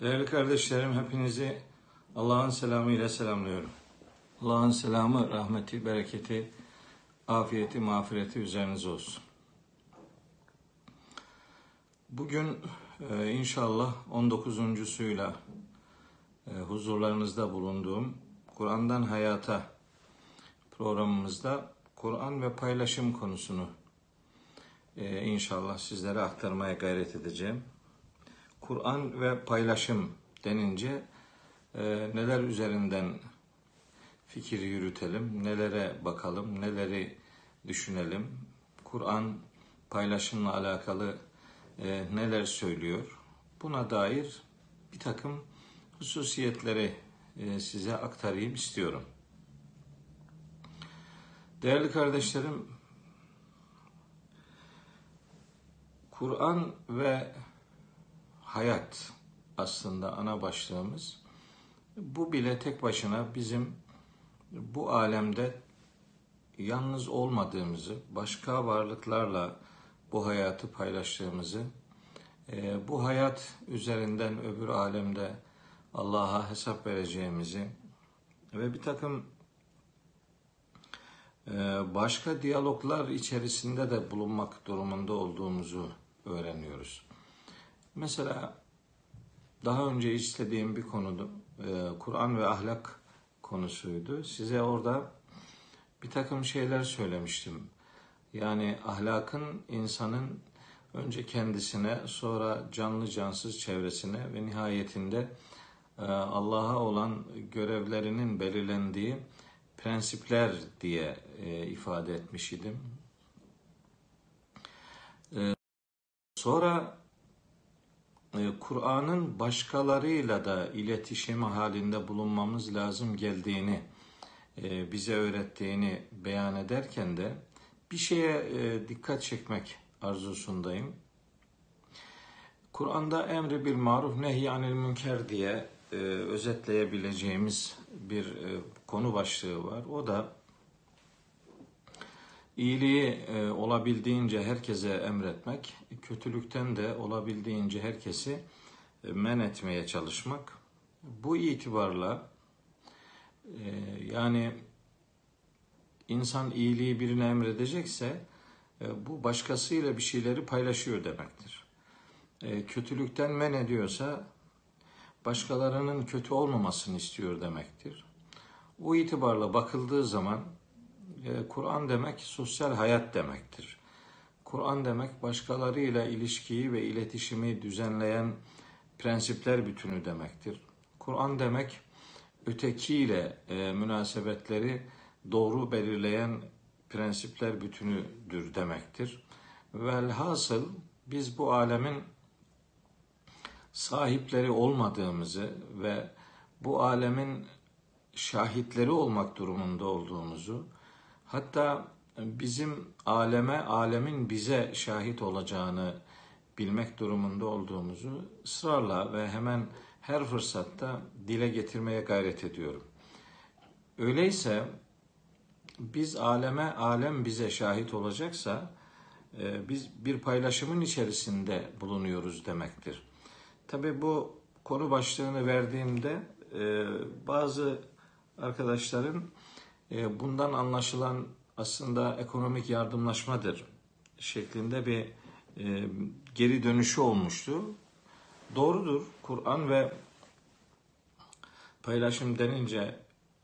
Değerli kardeşlerim hepinizi Allah'ın selamı ile selamlıyorum. Allah'ın selamı, rahmeti, bereketi, afiyeti, mağfireti üzerinize olsun. Bugün e, inşallah 19. suyla e, huzurlarınızda bulunduğum Kur'an'dan Hayata programımızda Kur'an ve paylaşım konusunu e, inşallah sizlere aktarmaya gayret edeceğim. Kur'an ve paylaşım denince e, neler üzerinden fikir yürütelim, nelere bakalım, neleri düşünelim. Kur'an paylaşımla alakalı e, neler söylüyor? Buna dair bir takım hususiyetleri e, size aktarayım istiyorum. Değerli kardeşlerim, Kur'an ve hayat aslında ana başlığımız. Bu bile tek başına bizim bu alemde yalnız olmadığımızı, başka varlıklarla bu hayatı paylaştığımızı, e, bu hayat üzerinden öbür alemde Allah'a hesap vereceğimizi ve bir takım e, başka diyaloglar içerisinde de bulunmak durumunda olduğumuzu öğreniyoruz. Mesela daha önce işlediğim bir konudu. Ee, Kur'an ve ahlak konusuydu. Size orada bir takım şeyler söylemiştim. Yani ahlakın insanın önce kendisine, sonra canlı cansız çevresine ve nihayetinde e, Allah'a olan görevlerinin belirlendiği prensipler diye e, ifade etmiş idim. Ee, sonra Kur'an'ın başkalarıyla da iletişim halinde bulunmamız lazım geldiğini e, bize öğrettiğini beyan ederken de bir şeye e, dikkat çekmek arzusundayım. Kur'an'da emri bil maruf nehy anil münker diye özetleyebileceğimiz bir konu başlığı var. O da İyiliği e, olabildiğince herkese emretmek, kötülükten de olabildiğince herkesi e, men etmeye çalışmak. Bu itibarla e, yani insan iyiliği birine emredecekse e, bu başkasıyla bir şeyleri paylaşıyor demektir. E, kötülükten men ediyorsa başkalarının kötü olmamasını istiyor demektir. O itibarla bakıldığı zaman e, Kur'an demek sosyal hayat demektir. Kur'an demek başkalarıyla ilişkiyi ve iletişimi düzenleyen prensipler bütünü demektir. Kur'an demek ötekiyle e, münasebetleri doğru belirleyen prensipler bütünüdür demektir. Velhasıl biz bu alemin sahipleri olmadığımızı ve bu alemin şahitleri olmak durumunda olduğumuzu Hatta bizim aleme, alemin bize şahit olacağını bilmek durumunda olduğumuzu ısrarla ve hemen her fırsatta dile getirmeye gayret ediyorum. Öyleyse biz aleme, alem bize şahit olacaksa e, biz bir paylaşımın içerisinde bulunuyoruz demektir. Tabi bu konu başlığını verdiğimde e, bazı arkadaşların bundan anlaşılan aslında ekonomik yardımlaşmadır şeklinde bir e, geri dönüşü olmuştu. Doğrudur. Kur'an ve paylaşım denince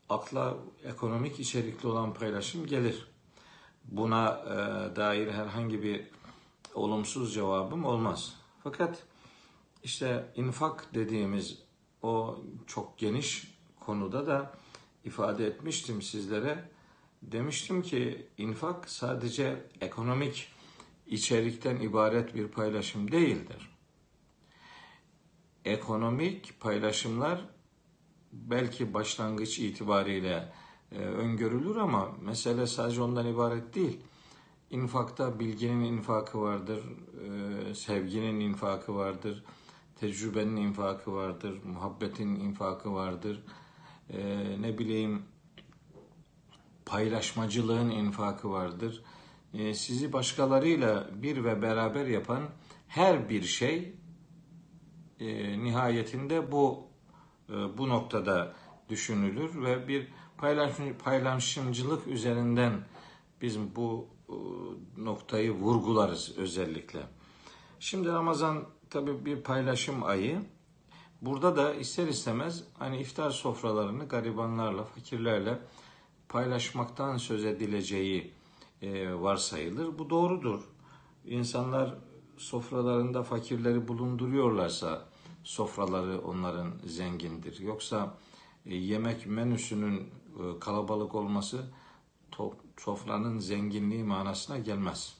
akla ekonomik içerikli olan paylaşım gelir. Buna e, dair herhangi bir olumsuz cevabım olmaz. Fakat işte infak dediğimiz o çok geniş konuda da ifade etmiştim sizlere. Demiştim ki infak sadece ekonomik içerikten ibaret bir paylaşım değildir. Ekonomik paylaşımlar belki başlangıç itibariyle e, öngörülür ama mesele sadece ondan ibaret değil. İnfakta bilginin infakı vardır, e, sevginin infakı vardır, tecrübenin infakı vardır, muhabbetin infakı vardır, e, ne bileyim paylaşmacılığın infakı vardır. E, sizi başkalarıyla bir ve beraber yapan her bir şey e, nihayetinde bu e, bu noktada düşünülür ve bir paylaşım, paylaşımcılık üzerinden biz bu e, noktayı vurgularız özellikle. Şimdi Ramazan tabii bir paylaşım ayı. Burada da ister istemez hani iftar sofralarını garibanlarla, fakirlerle paylaşmaktan söz edileceği e, varsayılır. Bu doğrudur. İnsanlar sofralarında fakirleri bulunduruyorlarsa sofraları onların zengindir. Yoksa e, yemek menüsünün e, kalabalık olması sofranın zenginliği manasına gelmez.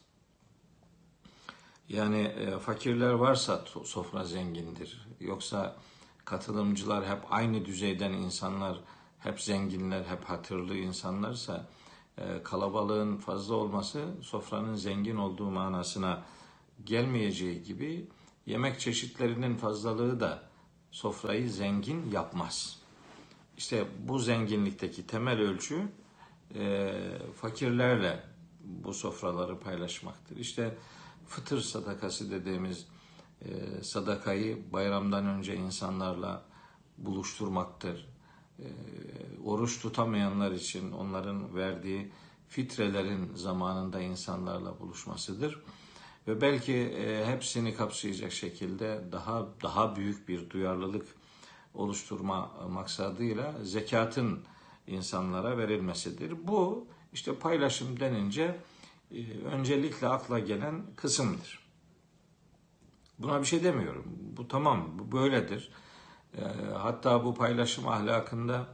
Yani e, fakirler varsa sofra zengindir. Yoksa katılımcılar hep aynı düzeyden insanlar, hep zenginler, hep hatırlı insanlarsa kalabalığın fazla olması sofranın zengin olduğu manasına gelmeyeceği gibi yemek çeşitlerinin fazlalığı da sofrayı zengin yapmaz. İşte bu zenginlikteki temel ölçü e, fakirlerle bu sofraları paylaşmaktır. İşte fıtır sadakası dediğimiz e, sadakayı bayramdan önce insanlarla buluşturmaktır. E, oruç tutamayanlar için onların verdiği fitrelerin zamanında insanlarla buluşmasıdır ve belki e, hepsini kapsayacak şekilde daha daha büyük bir duyarlılık oluşturma maksadıyla zekatın insanlara verilmesidir. Bu işte paylaşım denince e, öncelikle akla gelen kısımdır. Buna bir şey demiyorum. Bu tamam, bu böyledir. E, hatta bu paylaşım ahlakında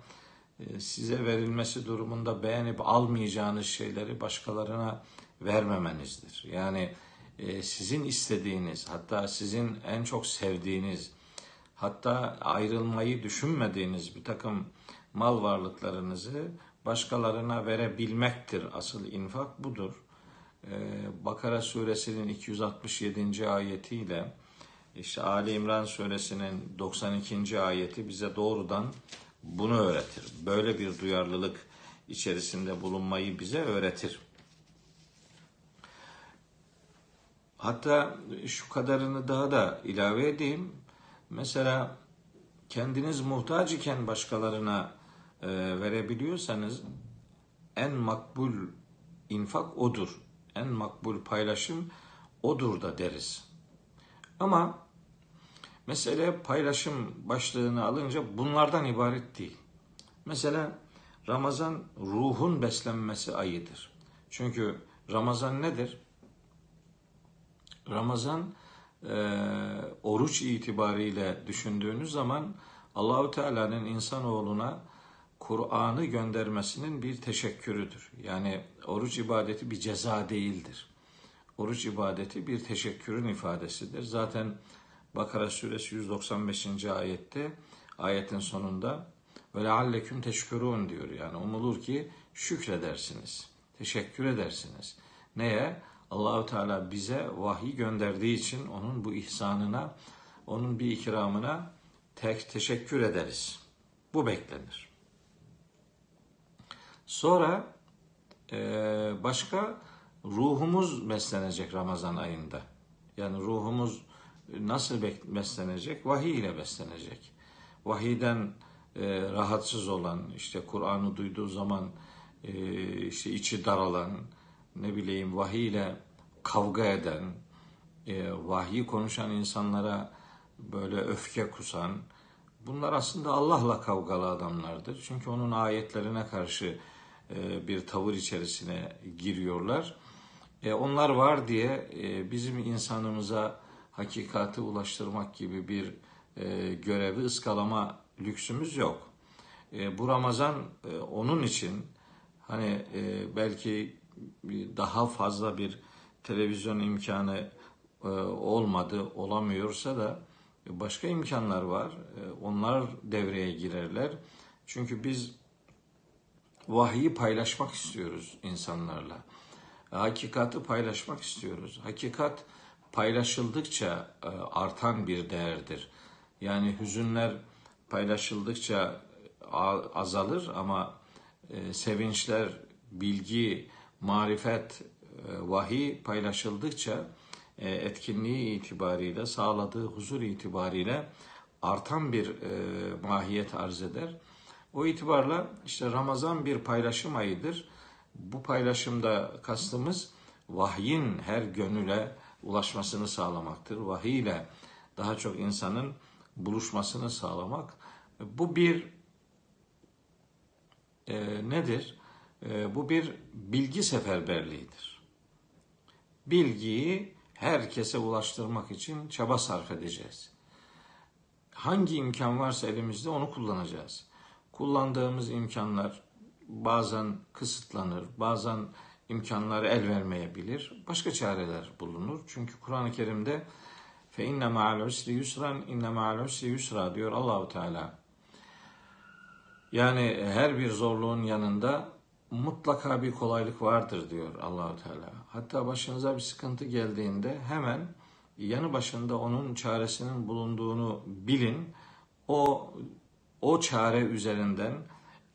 e, size verilmesi durumunda beğenip almayacağınız şeyleri başkalarına vermemenizdir. Yani e, sizin istediğiniz, hatta sizin en çok sevdiğiniz, hatta ayrılmayı düşünmediğiniz bir takım mal varlıklarınızı başkalarına verebilmektir. Asıl infak budur. E, Bakara suresinin 267. ayetiyle işte Ali İmran suresinin 92. ayeti bize doğrudan bunu öğretir. Böyle bir duyarlılık içerisinde bulunmayı bize öğretir. Hatta şu kadarını daha da ilave edeyim. Mesela kendiniz muhtaç iken başkalarına e, verebiliyorsanız en makbul infak odur. En makbul paylaşım odur da deriz. Ama mesele paylaşım başlığını alınca bunlardan ibaret değil. Mesela Ramazan ruhun beslenmesi ayıdır. Çünkü Ramazan nedir? Ramazan e, oruç itibariyle düşündüğünüz zaman Allahu Teala'nın insanoğluna Kur'an'ı göndermesinin bir teşekkürüdür. Yani oruç ibadeti bir ceza değildir. Oruç ibadeti bir teşekkürün ifadesidir. Zaten Bakara suresi 195. ayette ayetin sonunda ve lealleküm teşkurun diyor. Yani umulur ki şükredersiniz. Teşekkür edersiniz. Neye? Allahu Teala bize vahiy gönderdiği için onun bu ihsanına, onun bir ikramına tek teşekkür ederiz. Bu beklenir. Sonra e, başka ruhumuz beslenecek Ramazan ayında. Yani ruhumuz nasıl beslenecek? Vahiy ile beslenecek. Vahiyden e, rahatsız olan, işte Kur'an'ı duyduğu zaman e, işte içi daralan, ne bileyim vahiy ile kavga eden, e, vahyi konuşan insanlara böyle öfke kusan, bunlar aslında Allah'la kavgalı adamlardır. Çünkü onun ayetlerine karşı bir tavır içerisine giriyorlar. E, onlar var diye e, bizim insanımıza hakikati ulaştırmak gibi bir e, görevi ıskalama lüksümüz yok. E, bu Ramazan e, onun için hani e, belki daha fazla bir televizyon imkanı e, olmadı, olamıyorsa da başka imkanlar var. E, onlar devreye girerler. Çünkü biz vahiyi paylaşmak istiyoruz insanlarla. Hakikati paylaşmak istiyoruz. Hakikat paylaşıldıkça e, artan bir değerdir. Yani hüzünler paylaşıldıkça azalır ama sevinçler, bilgi, marifet, e, vahiy paylaşıldıkça e, etkinliği itibariyle, sağladığı huzur itibariyle artan bir e, mahiyet arz eder. O itibarla işte Ramazan bir paylaşım ayıdır. Bu paylaşımda kastımız vahyin her gönüle ulaşmasını sağlamaktır. Vahiy ile daha çok insanın buluşmasını sağlamak. Bu bir e, nedir? E, bu bir bilgi seferberliğidir. Bilgiyi herkese ulaştırmak için çaba sarf edeceğiz. Hangi imkan varsa elimizde onu kullanacağız. Kullandığımız imkanlar bazen kısıtlanır, bazen imkanlar el vermeyebilir. Başka çareler bulunur. Çünkü Kur'an-ı Kerim'de fe inne ma'al usri yusran inne ma'al usri yusra diyor Allahu Teala. Yani her bir zorluğun yanında mutlaka bir kolaylık vardır diyor Allahu Teala. Hatta başınıza bir sıkıntı geldiğinde hemen yanı başında onun çaresinin bulunduğunu bilin. O o çare üzerinden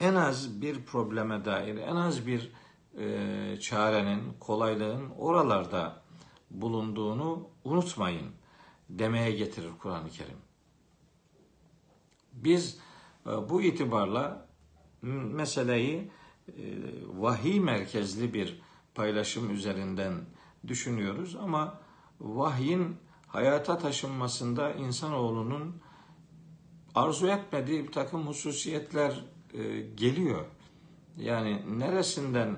en az bir probleme dair, en az bir e, çarenin, kolaylığın oralarda bulunduğunu unutmayın demeye getirir Kur'an-ı Kerim. Biz e, bu itibarla meseleyi e, vahiy merkezli bir paylaşım üzerinden düşünüyoruz ama vahyin hayata taşınmasında insanoğlunun arzu etmediği bir takım hususiyetler e, geliyor. Yani neresinden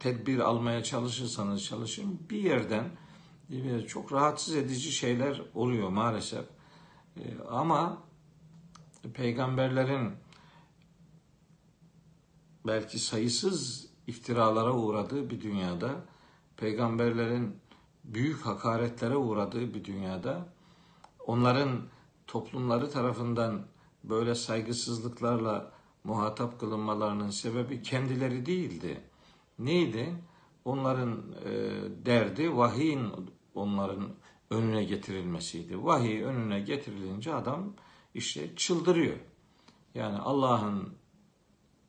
tedbir almaya çalışırsanız çalışın bir yerden çok rahatsız edici şeyler oluyor maalesef. Ama peygamberlerin belki sayısız iftiralara uğradığı bir dünyada, peygamberlerin büyük hakaretlere uğradığı bir dünyada, onların toplumları tarafından böyle saygısızlıklarla muhatap kılınmalarının sebebi kendileri değildi. Neydi? Onların e, derdi vahiyin onların önüne getirilmesiydi. Vahiy önüne getirilince adam işte çıldırıyor. Yani Allah'ın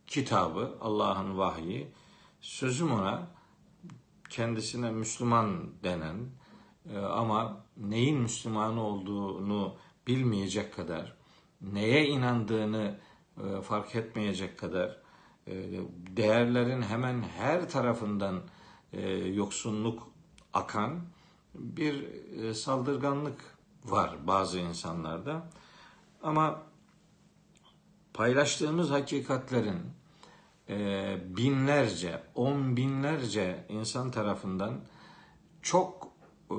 kitabı, Allah'ın vahyi, sözüm ona kendisine Müslüman denen e, ama neyin Müslüman olduğunu bilmeyecek kadar, neye inandığını e, fark etmeyecek kadar, e, değerlerin hemen her tarafından yoksunluk akan bir saldırganlık var bazı insanlarda. Ama paylaştığımız hakikatlerin e, binlerce, on binlerce insan tarafından çok e,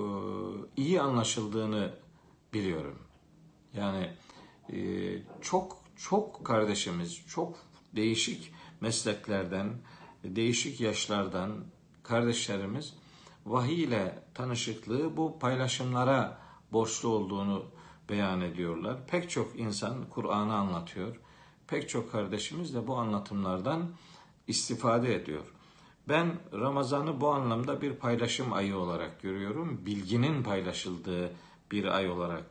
iyi anlaşıldığını biliyorum. Yani e, çok çok kardeşimiz, çok değişik mesleklerden, değişik yaşlardan kardeşlerimiz vahiy ile tanışıklığı bu paylaşımlara borçlu olduğunu beyan ediyorlar. Pek çok insan Kur'an'ı anlatıyor. Pek çok kardeşimiz de bu anlatımlardan istifade ediyor. Ben Ramazan'ı bu anlamda bir paylaşım ayı olarak görüyorum. Bilginin paylaşıldığı bir ay olarak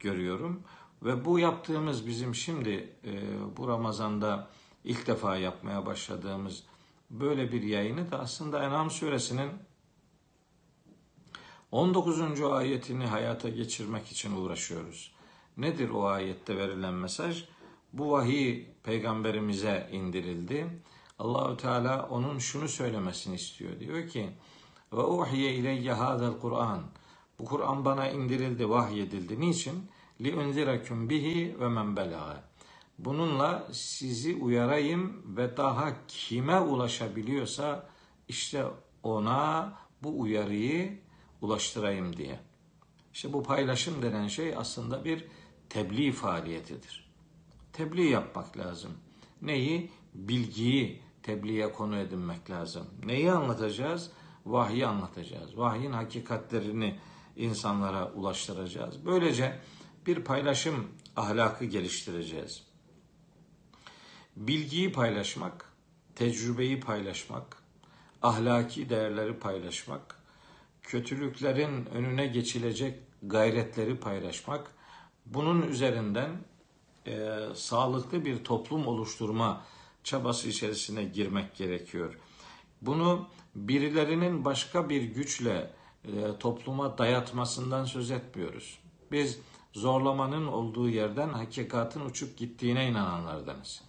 görüyorum. Ve bu yaptığımız bizim şimdi e, bu Ramazan'da ilk defa yapmaya başladığımız böyle bir yayını da aslında En'am suresinin 19. ayetini hayata geçirmek için uğraşıyoruz. Nedir o ayette verilen mesaj? Bu vahiy peygamberimize indirildi. Allahü Teala onun şunu söylemesini istiyor. Diyor ki: "Ve uhiye ileyye hadal Kur'an." Bu Kur'an bana indirildi, vahyedildi. Niçin? Li unzirakum bihi ve men belaga. Bununla sizi uyarayım ve daha kime ulaşabiliyorsa işte ona bu uyarıyı ulaştırayım diye. İşte bu paylaşım denen şey aslında bir tebliğ faaliyetidir. Tebliğ yapmak lazım. Neyi? Bilgiyi tebliğe konu edinmek lazım. Neyi anlatacağız? Vahyi anlatacağız. Vahyin hakikatlerini insanlara ulaştıracağız. Böylece bir paylaşım ahlakı geliştireceğiz. Bilgiyi paylaşmak, tecrübeyi paylaşmak, ahlaki değerleri paylaşmak, kötülüklerin önüne geçilecek gayretleri paylaşmak, bunun üzerinden e, sağlıklı bir toplum oluşturma çabası içerisine girmek gerekiyor. Bunu birilerinin başka bir güçle topluma dayatmasından söz etmiyoruz. Biz zorlamanın olduğu yerden hakikatin uçup gittiğine inananlardanız.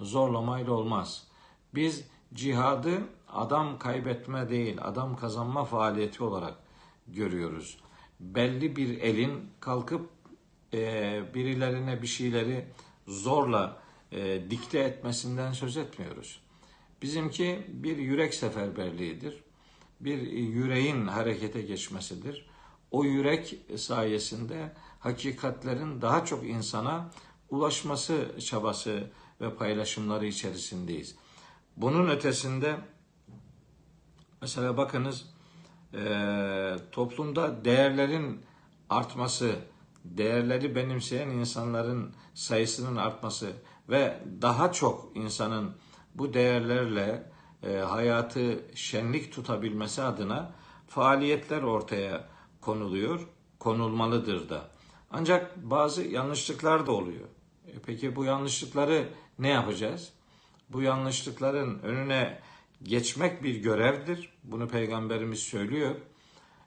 Zorlamayla olmaz. Biz cihadı adam kaybetme değil, adam kazanma faaliyeti olarak görüyoruz. Belli bir elin kalkıp e, birilerine bir şeyleri zorla e, dikte etmesinden söz etmiyoruz. Bizimki bir yürek seferberliğidir. Bir yüreğin harekete geçmesidir. O yürek sayesinde hakikatlerin daha çok insana ulaşması çabası ve paylaşımları içerisindeyiz. Bunun ötesinde mesela bakınız e, toplumda değerlerin artması, değerleri benimseyen insanların sayısının artması ve daha çok insanın bu değerlerle e, hayatı şenlik tutabilmesi adına faaliyetler ortaya konuluyor, konulmalıdır da. Ancak bazı yanlışlıklar da oluyor. E, peki bu yanlışlıkları ne yapacağız? Bu yanlışlıkların önüne geçmek bir görevdir. Bunu peygamberimiz söylüyor.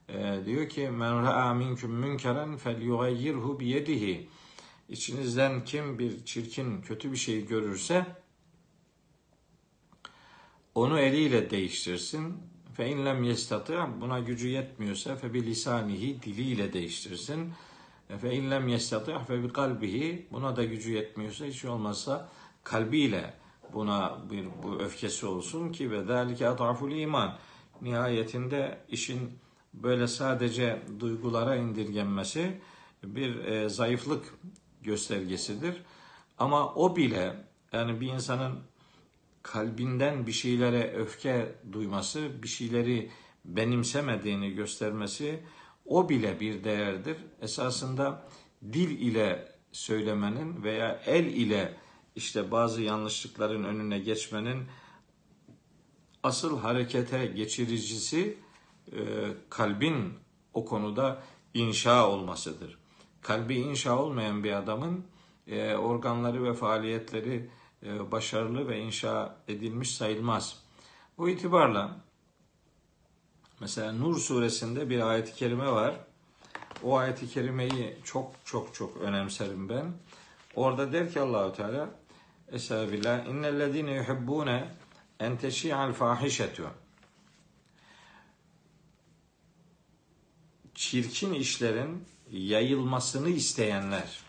E, diyor ki men ra'a minkum münkeren felyughayyirhu bi yedihi. İçinizden kim bir çirkin, kötü bir şey görürse onu eliyle değiştirsin. Fe in lem yestati buna gücü yetmiyorsa fe bi lisanihi diliyle değiştirsin. Fe in lem yestati fe bi kalbihi buna da gücü yetmiyorsa hiç olmazsa kalbiyle buna bir bu öfkesi olsun ki ve zalike ataful iman. Nihayetinde işin böyle sadece duygulara indirgenmesi bir e, zayıflık göstergesidir. Ama o bile yani bir insanın kalbinden bir şeylere öfke duyması, bir şeyleri benimsemediğini göstermesi o bile bir değerdir. Esasında dil ile söylemenin veya el ile işte bazı yanlışlıkların önüne geçmenin asıl harekete geçiricisi e, kalbin o konuda inşa olmasıdır. Kalbi inşa olmayan bir adamın e, organları ve faaliyetleri başarılı ve inşa edilmiş sayılmaz. Bu itibarla mesela Nur suresinde bir ayet-i kerime var. O ayet-i kerimeyi çok çok çok önemserim ben. Orada der ki Allahu Teala Estağfirullah. İnnellezine yuhibbune en teşi'al fahişetu. Çirkin işlerin yayılmasını isteyenler.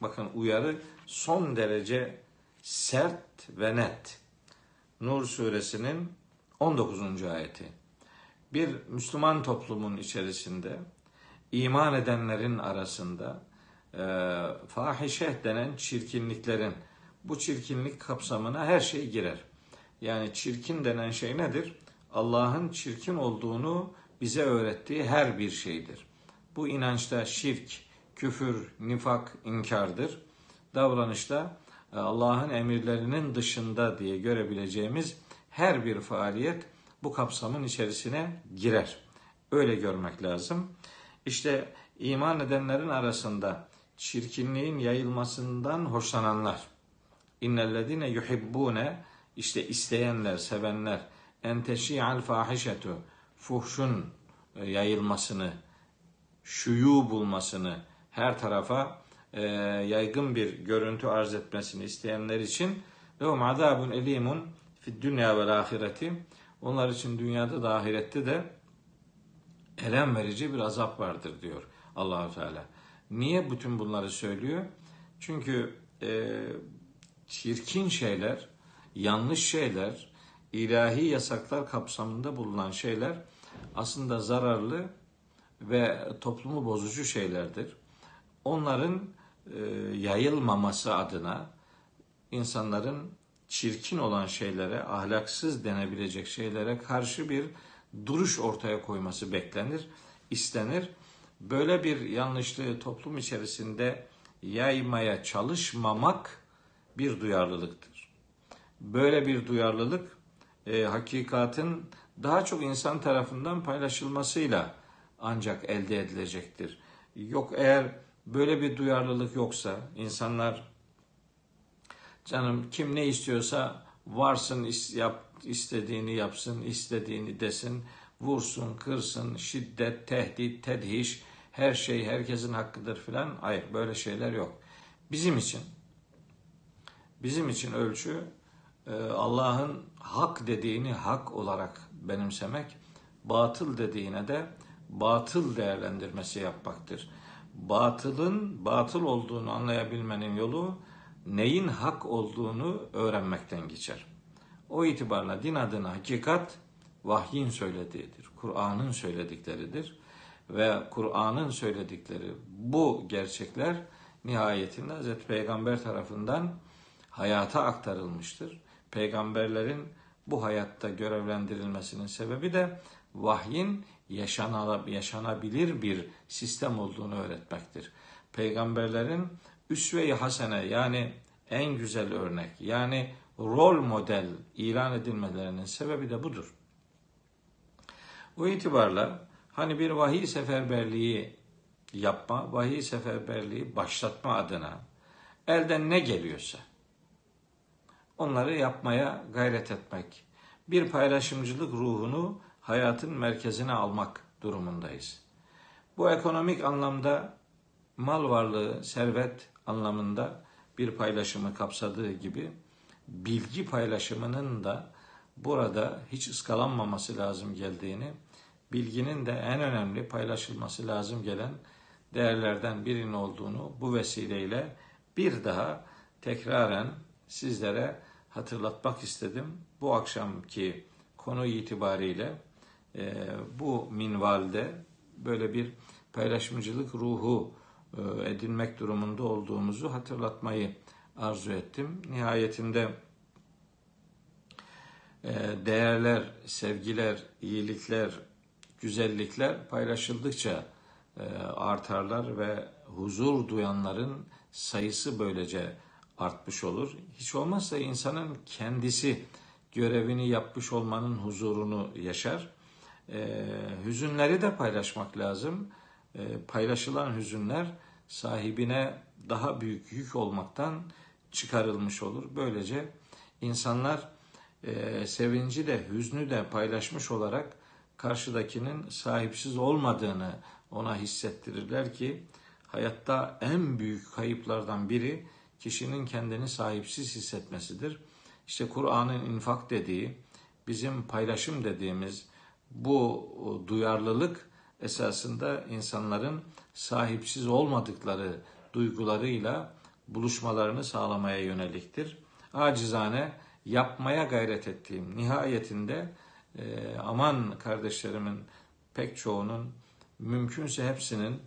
Bakın uyarı son derece sert ve net. Nur suresinin 19. ayeti. Bir Müslüman toplumun içerisinde iman edenlerin arasında e, fahişe denen çirkinliklerin bu çirkinlik kapsamına her şey girer. Yani çirkin denen şey nedir? Allah'ın çirkin olduğunu bize öğrettiği her bir şeydir. Bu inançta şirk, küfür, nifak, inkardır. Davranışta Allah'ın emirlerinin dışında diye görebileceğimiz her bir faaliyet bu kapsamın içerisine girer. Öyle görmek lazım. İşte iman edenlerin arasında çirkinliğin yayılmasından hoşlananlar. İnnellezine yuhibbune işte isteyenler, sevenler en teşi'al fahişetu fuhşun e, yayılmasını, şuyu bulmasını her tarafa e, yaygın bir görüntü arz etmesini isteyenler için lehum azabun elimun fid dünya ve ahireti onlar için dünyada da ahirette de elem verici bir azap vardır diyor Allahu Teala. Niye bütün bunları söylüyor? Çünkü e, çirkin şeyler, yanlış şeyler, ilahi yasaklar kapsamında bulunan şeyler aslında zararlı ve toplumu bozucu şeylerdir. Onların yayılmaması adına insanların çirkin olan şeylere, ahlaksız denebilecek şeylere karşı bir duruş ortaya koyması beklenir, istenir. Böyle bir yanlışlığı toplum içerisinde yaymaya çalışmamak bir duyarlılıktır. Böyle bir duyarlılık e, hakikatin daha çok insan tarafından paylaşılmasıyla ancak elde edilecektir. Yok eğer böyle bir duyarlılık yoksa insanlar canım kim ne istiyorsa varsın yap, istediğini yapsın, istediğini desin. vursun, kırsın, şiddet, tehdit, tedhiş, her şey herkesin hakkıdır filan. Hayır böyle şeyler yok. Bizim için bizim için ölçü e, Allah'ın hak dediğini hak olarak benimsemek, batıl dediğine de batıl değerlendirmesi yapmaktır. Batılın batıl olduğunu anlayabilmenin yolu neyin hak olduğunu öğrenmekten geçer. O itibarla din adına hakikat vahyin söylediğidir. Kur'an'ın söyledikleridir. Ve Kur'an'ın söyledikleri bu gerçekler nihayetinde Hz. Peygamber tarafından hayata aktarılmıştır. Peygamberlerin bu hayatta görevlendirilmesinin sebebi de vahyin yaşanabilir bir sistem olduğunu öğretmektir. Peygamberlerin üsve-i hasene yani en güzel örnek yani rol model ilan edilmelerinin sebebi de budur. Bu itibarla hani bir vahiy seferberliği yapma, vahiy seferberliği başlatma adına elden ne geliyorsa onları yapmaya gayret etmek, bir paylaşımcılık ruhunu hayatın merkezine almak durumundayız. Bu ekonomik anlamda mal varlığı, servet anlamında bir paylaşımı kapsadığı gibi bilgi paylaşımının da burada hiç ıskalanmaması lazım geldiğini, bilginin de en önemli paylaşılması lazım gelen değerlerden birinin olduğunu bu vesileyle bir daha tekraren sizlere hatırlatmak istedim. Bu akşamki konu itibariyle e, bu minvalde böyle bir paylaşımcılık ruhu e, edinmek durumunda olduğumuzu hatırlatmayı arzu ettim. Nihayetinde e, değerler, sevgiler, iyilikler, güzellikler paylaşıldıkça e, artarlar ve huzur duyanların sayısı böylece artmış olur. Hiç olmazsa insanın kendisi görevini yapmış olmanın huzurunu yaşar. E, hüzünleri de paylaşmak lazım. E, paylaşılan hüzünler sahibine daha büyük yük olmaktan çıkarılmış olur. Böylece insanlar e, sevinci de hüznü de paylaşmış olarak karşıdakinin sahipsiz olmadığını ona hissettirirler ki hayatta en büyük kayıplardan biri kişinin kendini sahipsiz hissetmesidir. İşte Kur'an'ın infak dediği, bizim paylaşım dediğimiz bu duyarlılık esasında insanların sahipsiz olmadıkları duygularıyla buluşmalarını sağlamaya yöneliktir. Acizane yapmaya gayret ettiğim nihayetinde e, aman kardeşlerimin pek çoğunun mümkünse hepsinin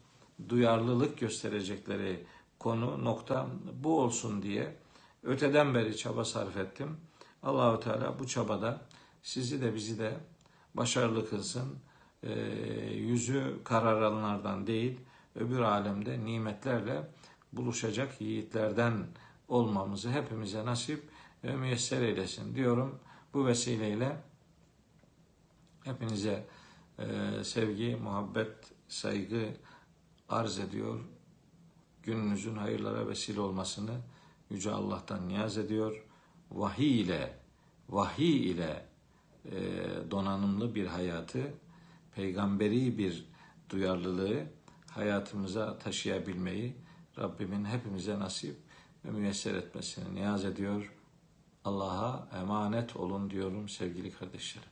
duyarlılık gösterecekleri konu nokta bu olsun diye öteden beri çaba sarf ettim. Allahu Teala bu çabada sizi de bizi de başarılı kılsın. E, yüzü kararanlardan değil, öbür alemde nimetlerle buluşacak yiğitlerden olmamızı hepimize nasip ve müyesser eylesin diyorum. Bu vesileyle hepinize e, sevgi, muhabbet, saygı arz ediyor. Gününüzün hayırlara vesile olmasını Yüce Allah'tan niyaz ediyor. Vahiy ile, vahiy ile donanımlı bir hayatı, peygamberi bir duyarlılığı hayatımıza taşıyabilmeyi Rabbimin hepimize nasip ve müyesser etmesini niyaz ediyor. Allah'a emanet olun diyorum sevgili kardeşlerim.